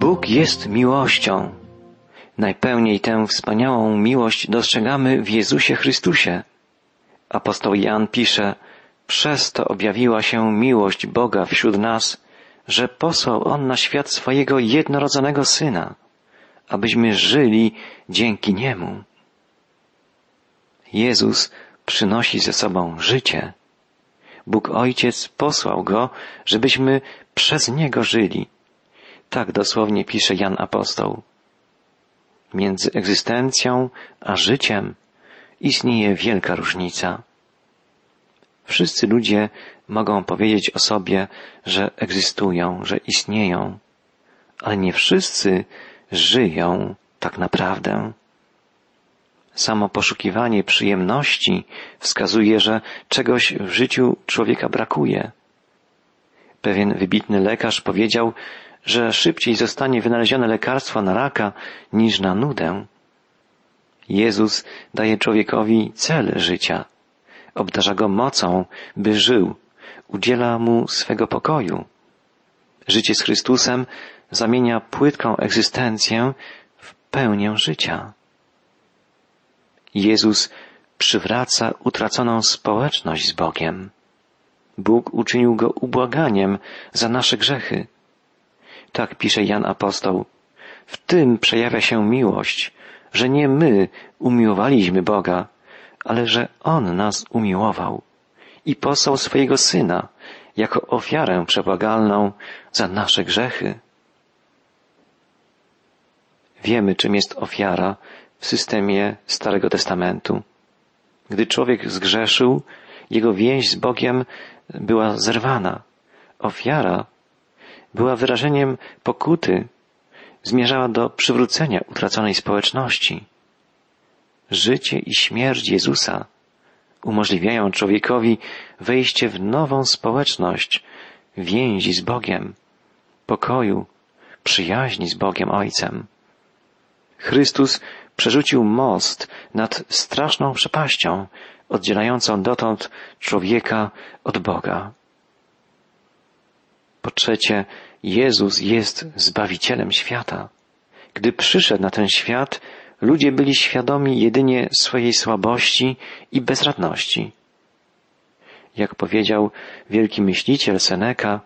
Bóg jest miłością. Najpełniej tę wspaniałą miłość dostrzegamy w Jezusie Chrystusie. Apostoł Jan pisze, przez to objawiła się miłość Boga wśród nas, że posłał On na świat swojego jednorodzonego Syna, abyśmy żyli dzięki Niemu. Jezus przynosi ze sobą życie. Bóg Ojciec posłał Go, żebyśmy przez Niego żyli. Tak dosłownie pisze Jan Apostoł. Między egzystencją a życiem istnieje wielka różnica. Wszyscy ludzie mogą powiedzieć o sobie, że egzystują, że istnieją, ale nie wszyscy żyją tak naprawdę. Samo poszukiwanie przyjemności wskazuje, że czegoś w życiu człowieka brakuje. Pewien wybitny lekarz powiedział, że szybciej zostanie wynalezione lekarstwo na raka niż na nudę. Jezus daje człowiekowi cel życia, obdarza go mocą, by żył, udziela mu swego pokoju. Życie z Chrystusem zamienia płytką egzystencję w pełnię życia. Jezus przywraca utraconą społeczność z Bogiem. Bóg uczynił go ubłaganiem za nasze grzechy. Tak pisze Jan Apostoł. W tym przejawia się miłość, że nie my umiłowaliśmy Boga, ale że On nas umiłował i posłał swojego Syna jako ofiarę przebłagalną za nasze grzechy. Wiemy, czym jest ofiara w systemie Starego Testamentu. Gdy człowiek zgrzeszył, jego więź z Bogiem była zerwana. Ofiara była wyrażeniem pokuty, zmierzała do przywrócenia utraconej społeczności. Życie i śmierć Jezusa umożliwiają człowiekowi wejście w nową społeczność, więzi z Bogiem, pokoju, przyjaźni z Bogiem Ojcem. Chrystus przerzucił most nad straszną przepaścią, oddzielającą dotąd człowieka od Boga. Po trzecie, Jezus jest Zbawicielem świata. Gdy przyszedł na ten świat, ludzie byli świadomi jedynie swojej słabości i bezradności. Jak powiedział wielki myśliciel Seneca,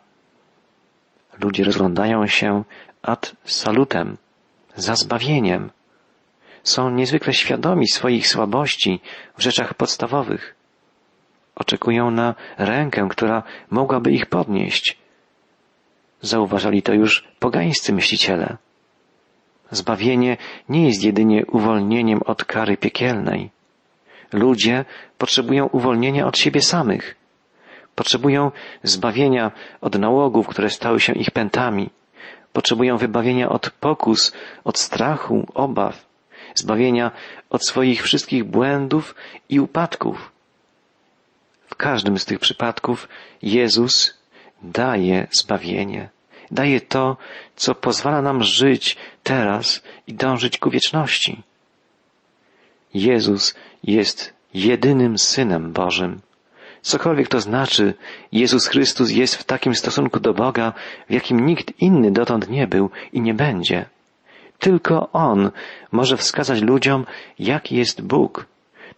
ludzie rozglądają się ad salutem, za zbawieniem. Są niezwykle świadomi swoich słabości w rzeczach podstawowych. Oczekują na rękę, która mogłaby ich podnieść. Zauważali to już pogańscy myśliciele. Zbawienie nie jest jedynie uwolnieniem od kary piekielnej. Ludzie potrzebują uwolnienia od siebie samych. Potrzebują zbawienia od nałogów, które stały się ich pętami. Potrzebują wybawienia od pokus, od strachu, obaw, zbawienia od swoich wszystkich błędów i upadków. W każdym z tych przypadków Jezus daje zbawienie. Daje to, co pozwala nam żyć teraz i dążyć ku wieczności. Jezus jest jedynym Synem Bożym. Cokolwiek to znaczy, Jezus Chrystus jest w takim stosunku do Boga, w jakim nikt inny dotąd nie był i nie będzie. Tylko On może wskazać ludziom, jaki jest Bóg.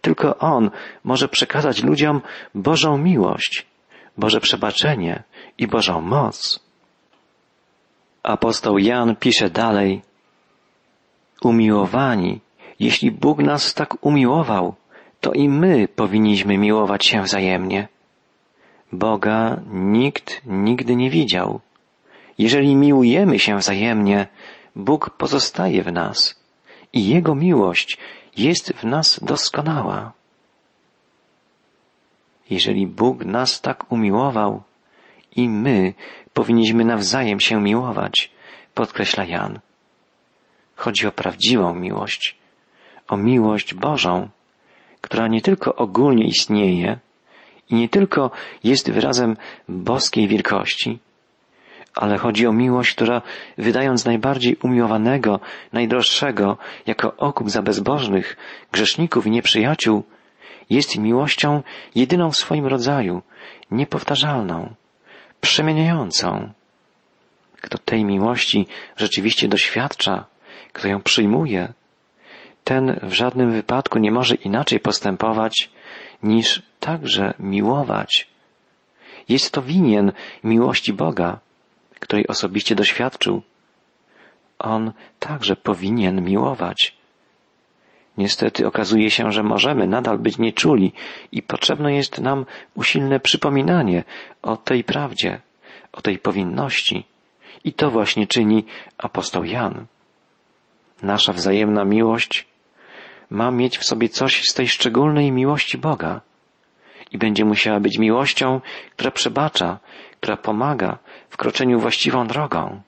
Tylko On może przekazać ludziom Bożą miłość, Boże przebaczenie i Bożą moc. Apostoł Jan pisze dalej, umiłowani, jeśli Bóg nas tak umiłował, to i my powinniśmy miłować się wzajemnie. Boga nikt nigdy nie widział. Jeżeli miłujemy się wzajemnie, Bóg pozostaje w nas i Jego miłość jest w nas doskonała. Jeżeli Bóg nas tak umiłował, i my powinniśmy nawzajem się miłować, podkreśla Jan. Chodzi o prawdziwą miłość, o miłość Bożą, która nie tylko ogólnie istnieje i nie tylko jest wyrazem boskiej wielkości, ale chodzi o miłość, która wydając najbardziej umiłowanego, najdroższego jako okup za bezbożnych, grzeszników i nieprzyjaciół, jest miłością jedyną w swoim rodzaju, niepowtarzalną, przemieniającą. Kto tej miłości rzeczywiście doświadcza, kto ją przyjmuje, ten w żadnym wypadku nie może inaczej postępować, niż także miłować. Jest to winien miłości Boga, której osobiście doświadczył. On także powinien miłować. Niestety okazuje się, że możemy nadal być nieczuli i potrzebne jest nam usilne przypominanie o tej prawdzie, o tej powinności. I to właśnie czyni apostoł Jan. Nasza wzajemna miłość ma mieć w sobie coś z tej szczególnej miłości Boga i będzie musiała być miłością, która przebacza, która pomaga w kroczeniu właściwą drogą.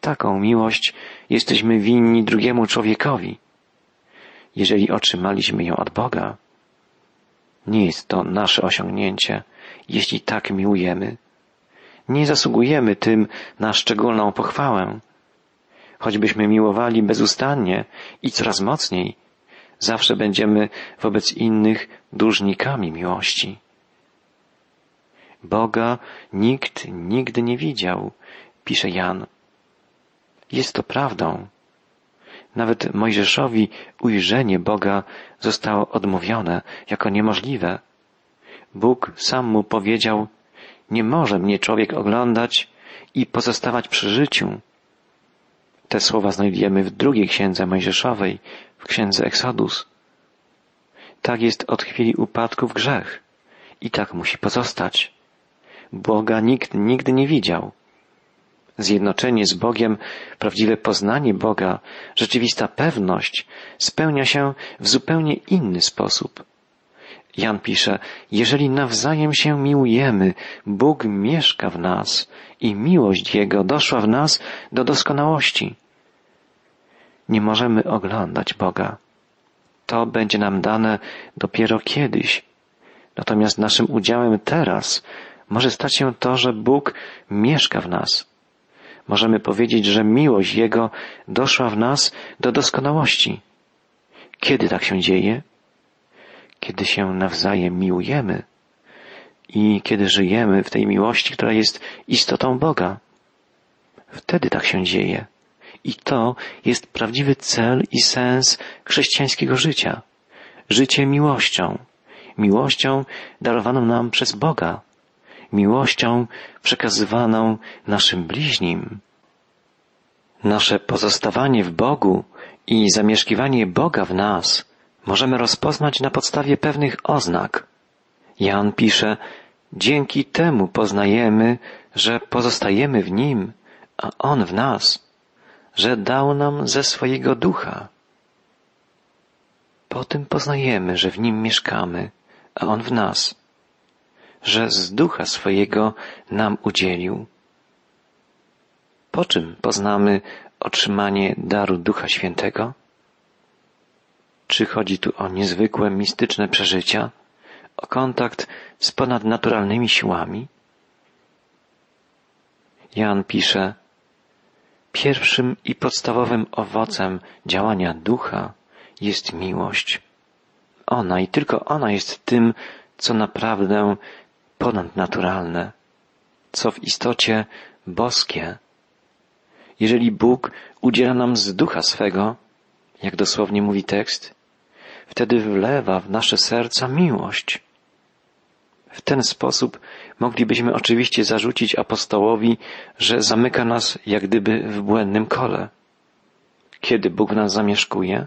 Taką miłość jesteśmy winni drugiemu człowiekowi jeżeli otrzymaliśmy ją od Boga. Nie jest to nasze osiągnięcie, jeśli tak miłujemy. Nie zasługujemy tym na szczególną pochwałę. Choćbyśmy miłowali bezustannie i coraz mocniej, zawsze będziemy wobec innych dłużnikami miłości. Boga nikt nigdy nie widział, pisze Jan. Jest to prawdą. Nawet Mojżeszowi ujrzenie Boga zostało odmówione jako niemożliwe. Bóg sam mu powiedział, nie może mnie człowiek oglądać i pozostawać przy życiu. Te słowa znajdujemy w drugiej księdze Mojżeszowej, w księdze Exodus. Tak jest od chwili upadku w grzech i tak musi pozostać. Boga nikt nigdy nie widział. Zjednoczenie z Bogiem, prawdziwe poznanie Boga, rzeczywista pewność spełnia się w zupełnie inny sposób. Jan pisze, jeżeli nawzajem się miłujemy, Bóg mieszka w nas i miłość Jego doszła w nas do doskonałości. Nie możemy oglądać Boga. To będzie nam dane dopiero kiedyś. Natomiast naszym udziałem teraz może stać się to, że Bóg mieszka w nas możemy powiedzieć, że miłość Jego doszła w nas do doskonałości. Kiedy tak się dzieje? Kiedy się nawzajem miłujemy i kiedy żyjemy w tej miłości, która jest istotą Boga. Wtedy tak się dzieje. I to jest prawdziwy cel i sens chrześcijańskiego życia. Życie miłością. Miłością darowaną nam przez Boga miłością przekazywaną naszym bliźnim. Nasze pozostawanie w Bogu i zamieszkiwanie Boga w nas możemy rozpoznać na podstawie pewnych oznak. Jan pisze, dzięki temu poznajemy, że pozostajemy w Nim, a On w nas, że dał nam ze swojego ducha. Po tym poznajemy, że w Nim mieszkamy, a On w nas że z ducha swojego nam udzielił. Po czym poznamy otrzymanie daru Ducha Świętego? Czy chodzi tu o niezwykłe, mistyczne przeżycia, o kontakt z ponadnaturalnymi siłami? Jan pisze, pierwszym i podstawowym owocem działania ducha jest miłość. Ona i tylko ona jest tym, co naprawdę ponadnaturalne, co w istocie boskie. Jeżeli Bóg udziela nam z ducha swego, jak dosłownie mówi tekst, wtedy wlewa w nasze serca miłość. W ten sposób moglibyśmy oczywiście zarzucić apostołowi, że zamyka nas jak gdyby w błędnym kole. Kiedy Bóg nas zamieszkuje?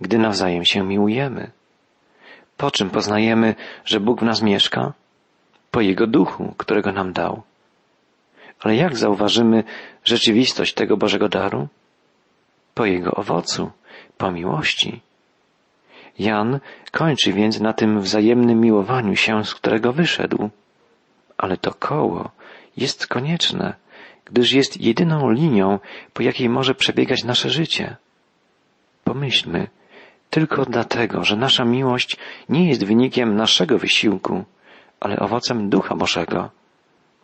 Gdy nawzajem się miłujemy. Po czym poznajemy, że Bóg w nas mieszka? Po Jego duchu, którego nam dał. Ale jak zauważymy rzeczywistość tego Bożego daru? Po Jego owocu, po miłości. Jan kończy więc na tym wzajemnym miłowaniu się, z którego wyszedł. Ale to koło jest konieczne, gdyż jest jedyną linią, po jakiej może przebiegać nasze życie. Pomyślmy, tylko dlatego, że nasza miłość nie jest wynikiem naszego wysiłku, ale owocem Ducha Bożego.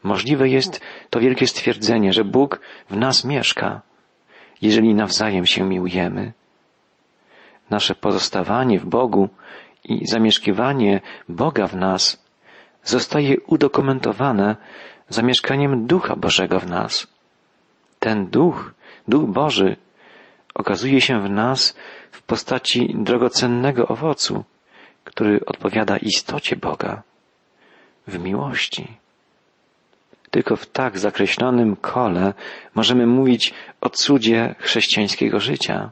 Możliwe jest to wielkie stwierdzenie, że Bóg w nas mieszka, jeżeli nawzajem się miłujemy. Nasze pozostawanie w Bogu i zamieszkiwanie Boga w nas zostaje udokumentowane zamieszkaniem Ducha Bożego w nas. Ten Duch, Duch Boży, okazuje się w nas w postaci drogocennego owocu, który odpowiada istocie Boga, w miłości. Tylko w tak zakreślonym kole możemy mówić o cudzie chrześcijańskiego życia.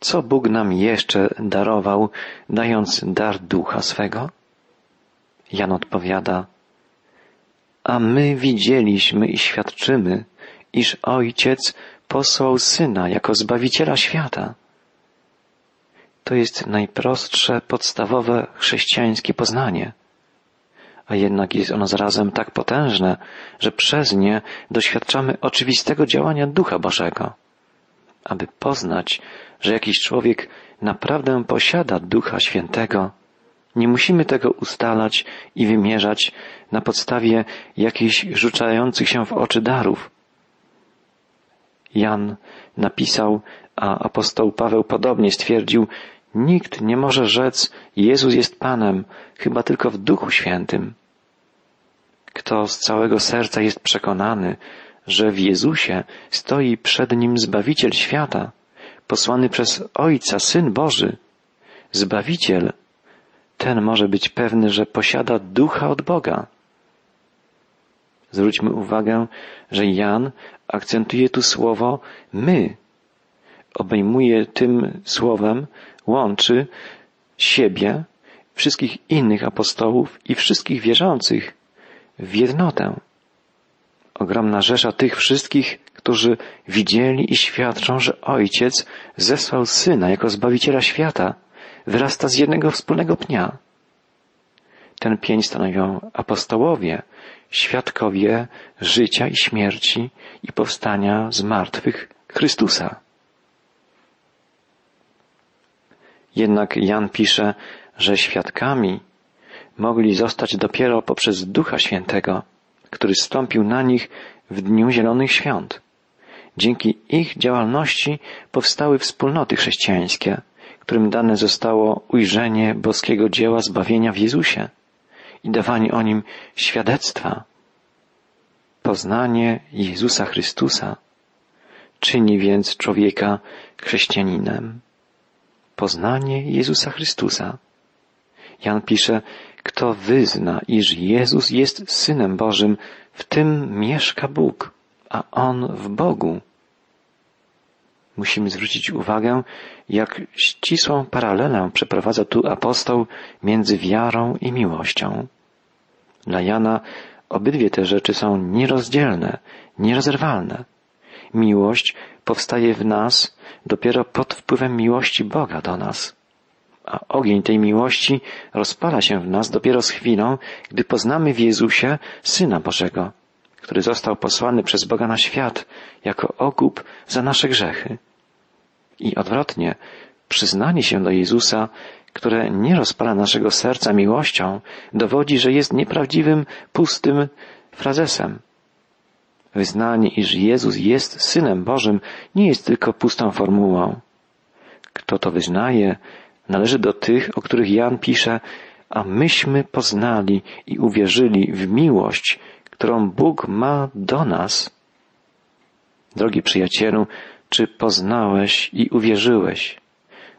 Co Bóg nam jeszcze darował, dając dar ducha swego? Jan odpowiada, a my widzieliśmy i świadczymy, iż Ojciec posłał Syna jako Zbawiciela świata. To jest najprostsze, podstawowe chrześcijańskie poznanie. A jednak jest ono zarazem tak potężne, że przez nie doświadczamy oczywistego działania Ducha Bożego. Aby poznać, że jakiś człowiek naprawdę posiada Ducha Świętego, nie musimy tego ustalać i wymierzać na podstawie jakichś rzucających się w oczy darów. Jan napisał, a apostoł Paweł podobnie stwierdził, nikt nie może rzec Jezus jest Panem, chyba tylko w Duchu Świętym. Kto z całego serca jest przekonany, że w Jezusie stoi przed nim Zbawiciel świata, posłany przez Ojca, Syn Boży, Zbawiciel, ten może być pewny, że posiada ducha od Boga. Zwróćmy uwagę, że Jan akcentuje tu słowo my. Obejmuje tym słowem, łączy siebie, wszystkich innych apostołów i wszystkich wierzących w jednotę. Ogromna rzesza tych wszystkich, którzy widzieli i świadczą, że Ojciec zesłał Syna jako Zbawiciela świata, wyrasta z jednego wspólnego pnia. Ten pień stanowią apostołowie, świadkowie życia i śmierci i powstania z martwych Chrystusa. Jednak Jan pisze, że świadkami mogli zostać dopiero poprzez Ducha Świętego, który stąpił na nich w dniu Zielonych Świąt. Dzięki ich działalności powstały wspólnoty chrześcijańskie, którym dane zostało ujrzenie boskiego dzieła zbawienia w Jezusie i dawanie o nim świadectwa. Poznanie Jezusa Chrystusa czyni więc człowieka chrześcijaninem. Poznanie Jezusa Chrystusa. Jan pisze, kto wyzna, iż Jezus jest Synem Bożym, w tym mieszka Bóg, a On w Bogu. Musimy zwrócić uwagę, jak ścisłą paralelę przeprowadza tu apostoł między wiarą i miłością. Dla Jana obydwie te rzeczy są nierozdzielne, nierozerwalne. Miłość powstaje w nas dopiero pod wpływem miłości Boga do nas. A ogień tej miłości rozpala się w nas dopiero z chwilą, gdy poznamy w Jezusie Syna Bożego, który został posłany przez Boga na świat jako okup za nasze grzechy. I odwrotnie, przyznanie się do Jezusa, które nie rozpala naszego serca miłością, dowodzi, że jest nieprawdziwym, pustym frazesem. Wyznanie, iż Jezus jest Synem Bożym, nie jest tylko pustą formułą. Kto to wyznaje, należy do tych, o których Jan pisze, a myśmy poznali i uwierzyli w miłość, którą Bóg ma do nas. Drogi przyjacielu, czy poznałeś i uwierzyłeś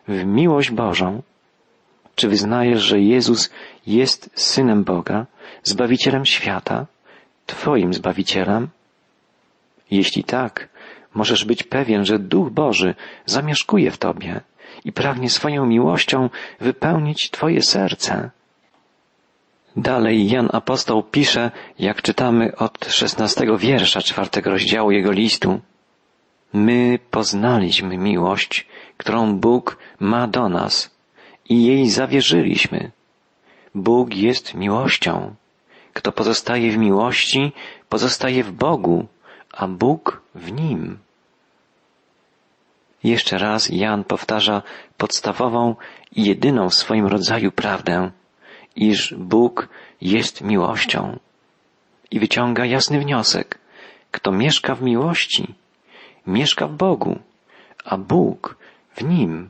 w miłość Bożą? Czy wyznajesz, że Jezus jest Synem Boga, Zbawicielem świata, Twoim Zbawicielem? Jeśli tak, możesz być pewien, że Duch Boży zamieszkuje w Tobie i pragnie swoją miłością wypełnić Twoje serce. Dalej Jan Apostoł pisze, jak czytamy od szesnastego wiersza czwartego rozdziału jego listu. My poznaliśmy miłość, którą Bóg ma do nas i jej zawierzyliśmy. Bóg jest miłością. Kto pozostaje w miłości, pozostaje w Bogu, a Bóg w nim. Jeszcze raz Jan powtarza podstawową i jedyną w swoim rodzaju prawdę, iż Bóg jest miłością. I wyciąga jasny wniosek. Kto mieszka w miłości, mieszka w Bogu, a Bóg w nim.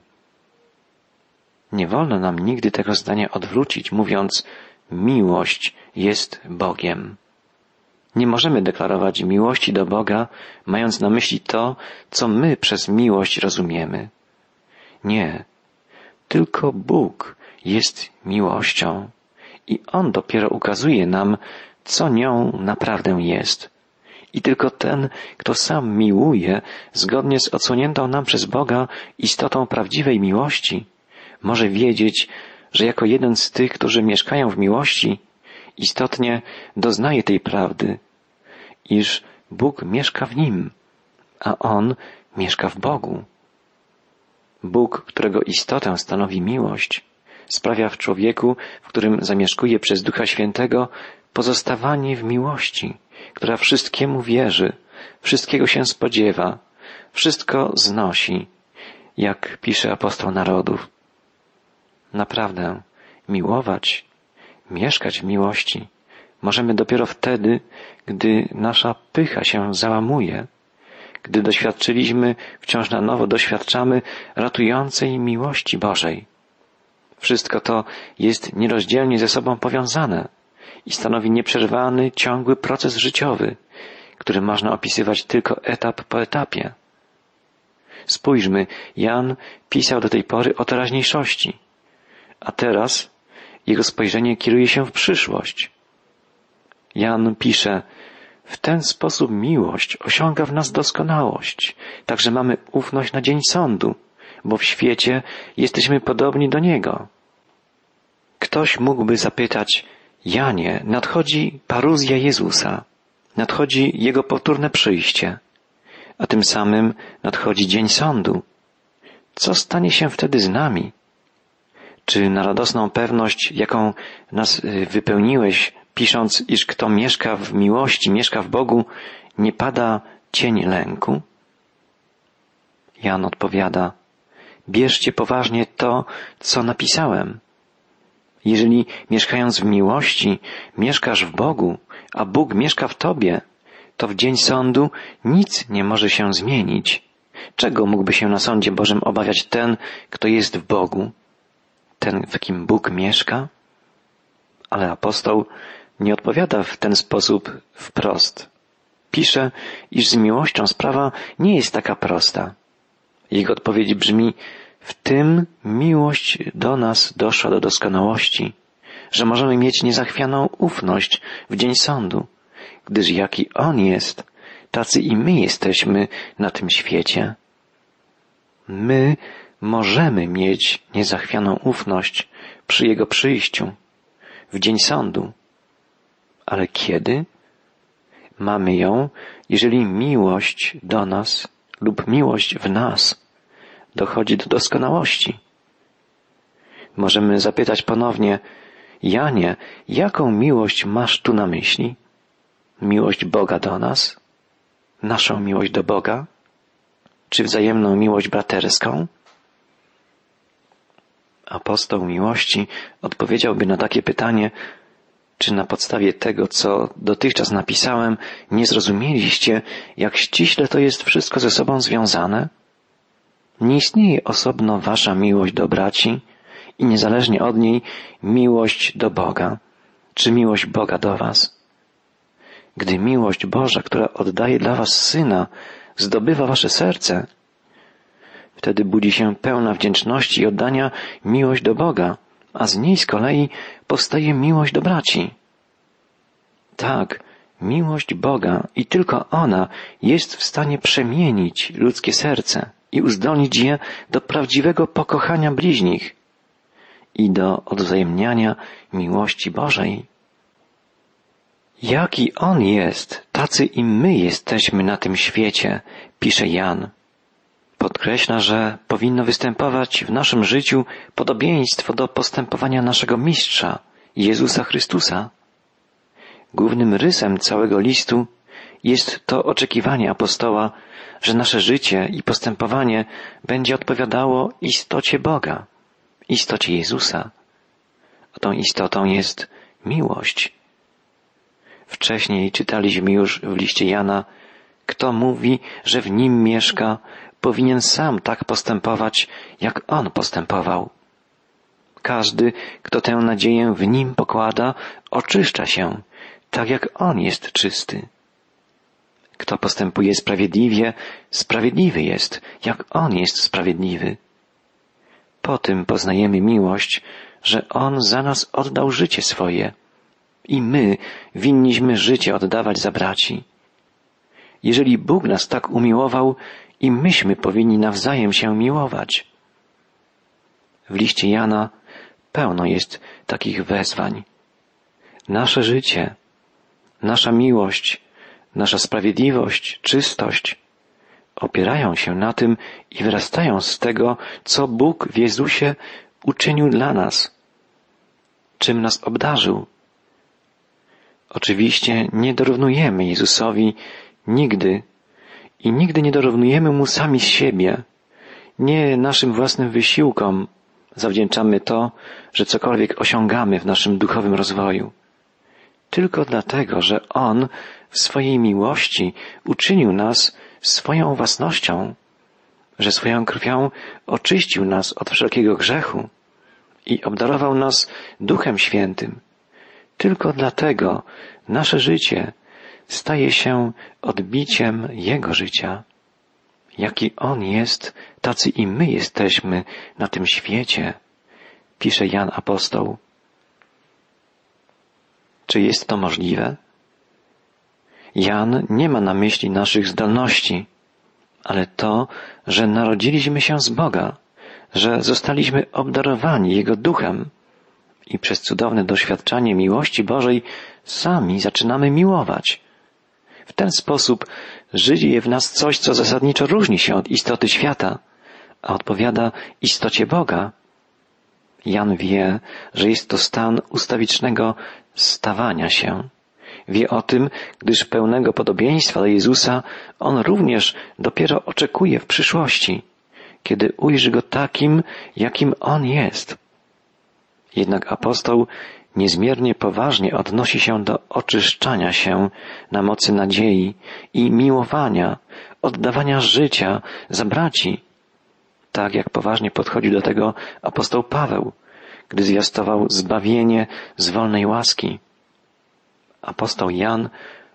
Nie wolno nam nigdy tego zdania odwrócić, mówiąc, miłość jest Bogiem. Nie możemy deklarować miłości do Boga, mając na myśli to, co my przez miłość rozumiemy. Nie. Tylko Bóg jest miłością i On dopiero ukazuje nam, co nią naprawdę jest. I tylko ten, kto sam miłuje, zgodnie z odsłoniętą nam przez Boga istotą prawdziwej miłości, może wiedzieć, że jako jeden z tych, którzy mieszkają w miłości, istotnie doznaje tej prawdy, iż Bóg mieszka w nim, a On mieszka w Bogu. Bóg, którego istotę stanowi miłość, sprawia w człowieku, w którym zamieszkuje przez Ducha Świętego, pozostawanie w miłości, która wszystkiemu wierzy, wszystkiego się spodziewa, wszystko znosi, jak pisze apostoł narodów. Naprawdę, miłować, mieszkać w miłości możemy dopiero wtedy, gdy nasza pycha się załamuje, gdy doświadczyliśmy, wciąż na nowo doświadczamy ratującej miłości Bożej. Wszystko to jest nierozdzielnie ze sobą powiązane i stanowi nieprzerwany, ciągły proces życiowy, który można opisywać tylko etap po etapie. Spójrzmy, Jan pisał do tej pory o teraźniejszości, a teraz jego spojrzenie kieruje się w przyszłość. Jan pisze, w ten sposób miłość osiąga w nas doskonałość, także mamy ufność na dzień sądu, bo w świecie jesteśmy podobni do Niego. Ktoś mógłby zapytać, Janie, nadchodzi paruzja Jezusa, nadchodzi Jego powtórne przyjście, a tym samym nadchodzi dzień sądu. Co stanie się wtedy z nami? Czy na radosną pewność, jaką nas y, wypełniłeś, pisząc, iż kto mieszka w miłości, mieszka w Bogu, nie pada cień lęku? Jan odpowiada, bierzcie poważnie to, co napisałem. Jeżeli mieszkając w miłości, mieszkasz w Bogu, a Bóg mieszka w Tobie, to w dzień sądu nic nie może się zmienić. Czego mógłby się na sądzie Bożym obawiać ten, kto jest w Bogu? Ten, w kim Bóg mieszka? Ale apostoł nie odpowiada w ten sposób wprost. Pisze, iż z miłością sprawa nie jest taka prosta. Jego odpowiedź brzmi, w tym miłość do nas doszła do doskonałości, że możemy mieć niezachwianą ufność w dzień sądu, gdyż jaki On jest, tacy i my jesteśmy na tym świecie. My możemy mieć niezachwianą ufność przy Jego przyjściu, w dzień sądu. Ale kiedy? Mamy ją, jeżeli miłość do nas lub miłość w nas dochodzi do doskonałości. Możemy zapytać ponownie, Janie, jaką miłość masz tu na myśli? Miłość Boga do nas? Naszą miłość do Boga? Czy wzajemną miłość braterską? Apostoł miłości odpowiedziałby na takie pytanie, czy na podstawie tego, co dotychczas napisałem, nie zrozumieliście, jak ściśle to jest wszystko ze sobą związane? Nie istnieje osobno wasza miłość do braci i niezależnie od niej miłość do Boga, czy miłość Boga do was. Gdy miłość Boża, która oddaje dla was Syna, zdobywa wasze serce, wtedy budzi się pełna wdzięczności i oddania miłość do Boga, a z niej z kolei powstaje miłość do braci. Tak, miłość Boga i tylko ona jest w stanie przemienić ludzkie serce i uzdolnić je do prawdziwego pokochania bliźnich i do odwzajemniania miłości Bożej. Jaki On jest, tacy i my jesteśmy na tym świecie, pisze Jan. Podkreśla, że powinno występować w naszym życiu podobieństwo do postępowania naszego mistrza, Jezusa Chrystusa. Głównym rysem całego listu jest to oczekiwanie apostoła, że nasze życie i postępowanie będzie odpowiadało istocie Boga, istocie Jezusa. A tą istotą jest miłość. Wcześniej czytaliśmy już w liście Jana, kto mówi, że w nim mieszka, powinien sam tak postępować, jak on postępował. Każdy, kto tę nadzieję w nim pokłada, oczyszcza się, tak jak on jest czysty. Kto postępuje sprawiedliwie, sprawiedliwy jest, jak on jest sprawiedliwy. Po tym poznajemy miłość, że on za nas oddał życie swoje i my winniśmy życie oddawać za braci. Jeżeli Bóg nas tak umiłował, i myśmy powinni nawzajem się miłować. W liście Jana pełno jest takich wezwań. Nasze życie, nasza miłość, nasza sprawiedliwość, czystość opierają się na tym i wyrastają z tego, co Bóg w Jezusie uczynił dla nas, czym nas obdarzył. Oczywiście nie dorównujemy Jezusowi nigdy i nigdy nie dorównujemy Mu sami z siebie. Nie naszym własnym wysiłkom zawdzięczamy to, że cokolwiek osiągamy w naszym duchowym rozwoju. Tylko dlatego, że On w swojej miłości uczynił nas swoją własnością, że swoją krwią oczyścił nas od wszelkiego grzechu i obdarował nas Duchem Świętym. Tylko dlatego nasze życie staje się odbiciem Jego życia. Jaki On jest, tacy i my jesteśmy na tym świecie, pisze Jan Apostoł. Czy jest to możliwe? Jan nie ma na myśli naszych zdolności, ale to, że narodziliśmy się z Boga, że zostaliśmy obdarowani Jego duchem i przez cudowne doświadczanie miłości Bożej sami zaczynamy miłować. W ten sposób żyje w nas coś, co zasadniczo różni się od istoty świata, a odpowiada istocie Boga. Jan wie, że jest to stan ustawicznego stawania się. Wie o tym, gdyż pełnego podobieństwa do Jezusa on również dopiero oczekuje w przyszłości, kiedy ujrzy go takim, jakim on jest. Jednak apostoł niezmiernie poważnie odnosi się do oczyszczania się na mocy nadziei i miłowania, oddawania życia za braci. Tak jak poważnie podchodzi do tego apostoł Paweł, gdy zwiastował zbawienie z wolnej łaski. Apostoł Jan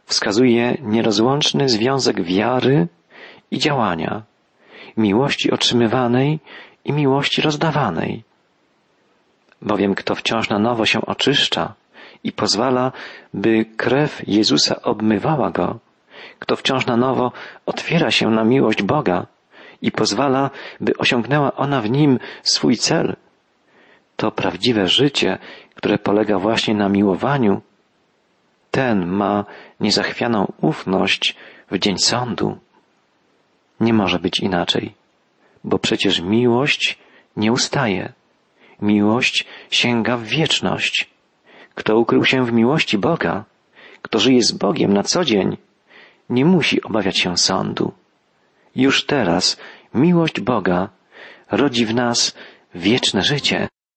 wskazuje nierozłączny związek wiary i działania, miłości otrzymywanej i miłości rozdawanej bowiem kto wciąż na nowo się oczyszcza i pozwala, by krew Jezusa obmywała go, kto wciąż na nowo otwiera się na miłość Boga i pozwala, by osiągnęła ona w nim swój cel, to prawdziwe życie, które polega właśnie na miłowaniu, ten ma niezachwianą ufność w dzień sądu. Nie może być inaczej, bo przecież miłość nie ustaje. Miłość sięga w wieczność. Kto ukrył się w miłości Boga, kto żyje z Bogiem na co dzień, nie musi obawiać się sądu. Już teraz miłość Boga rodzi w nas wieczne życie.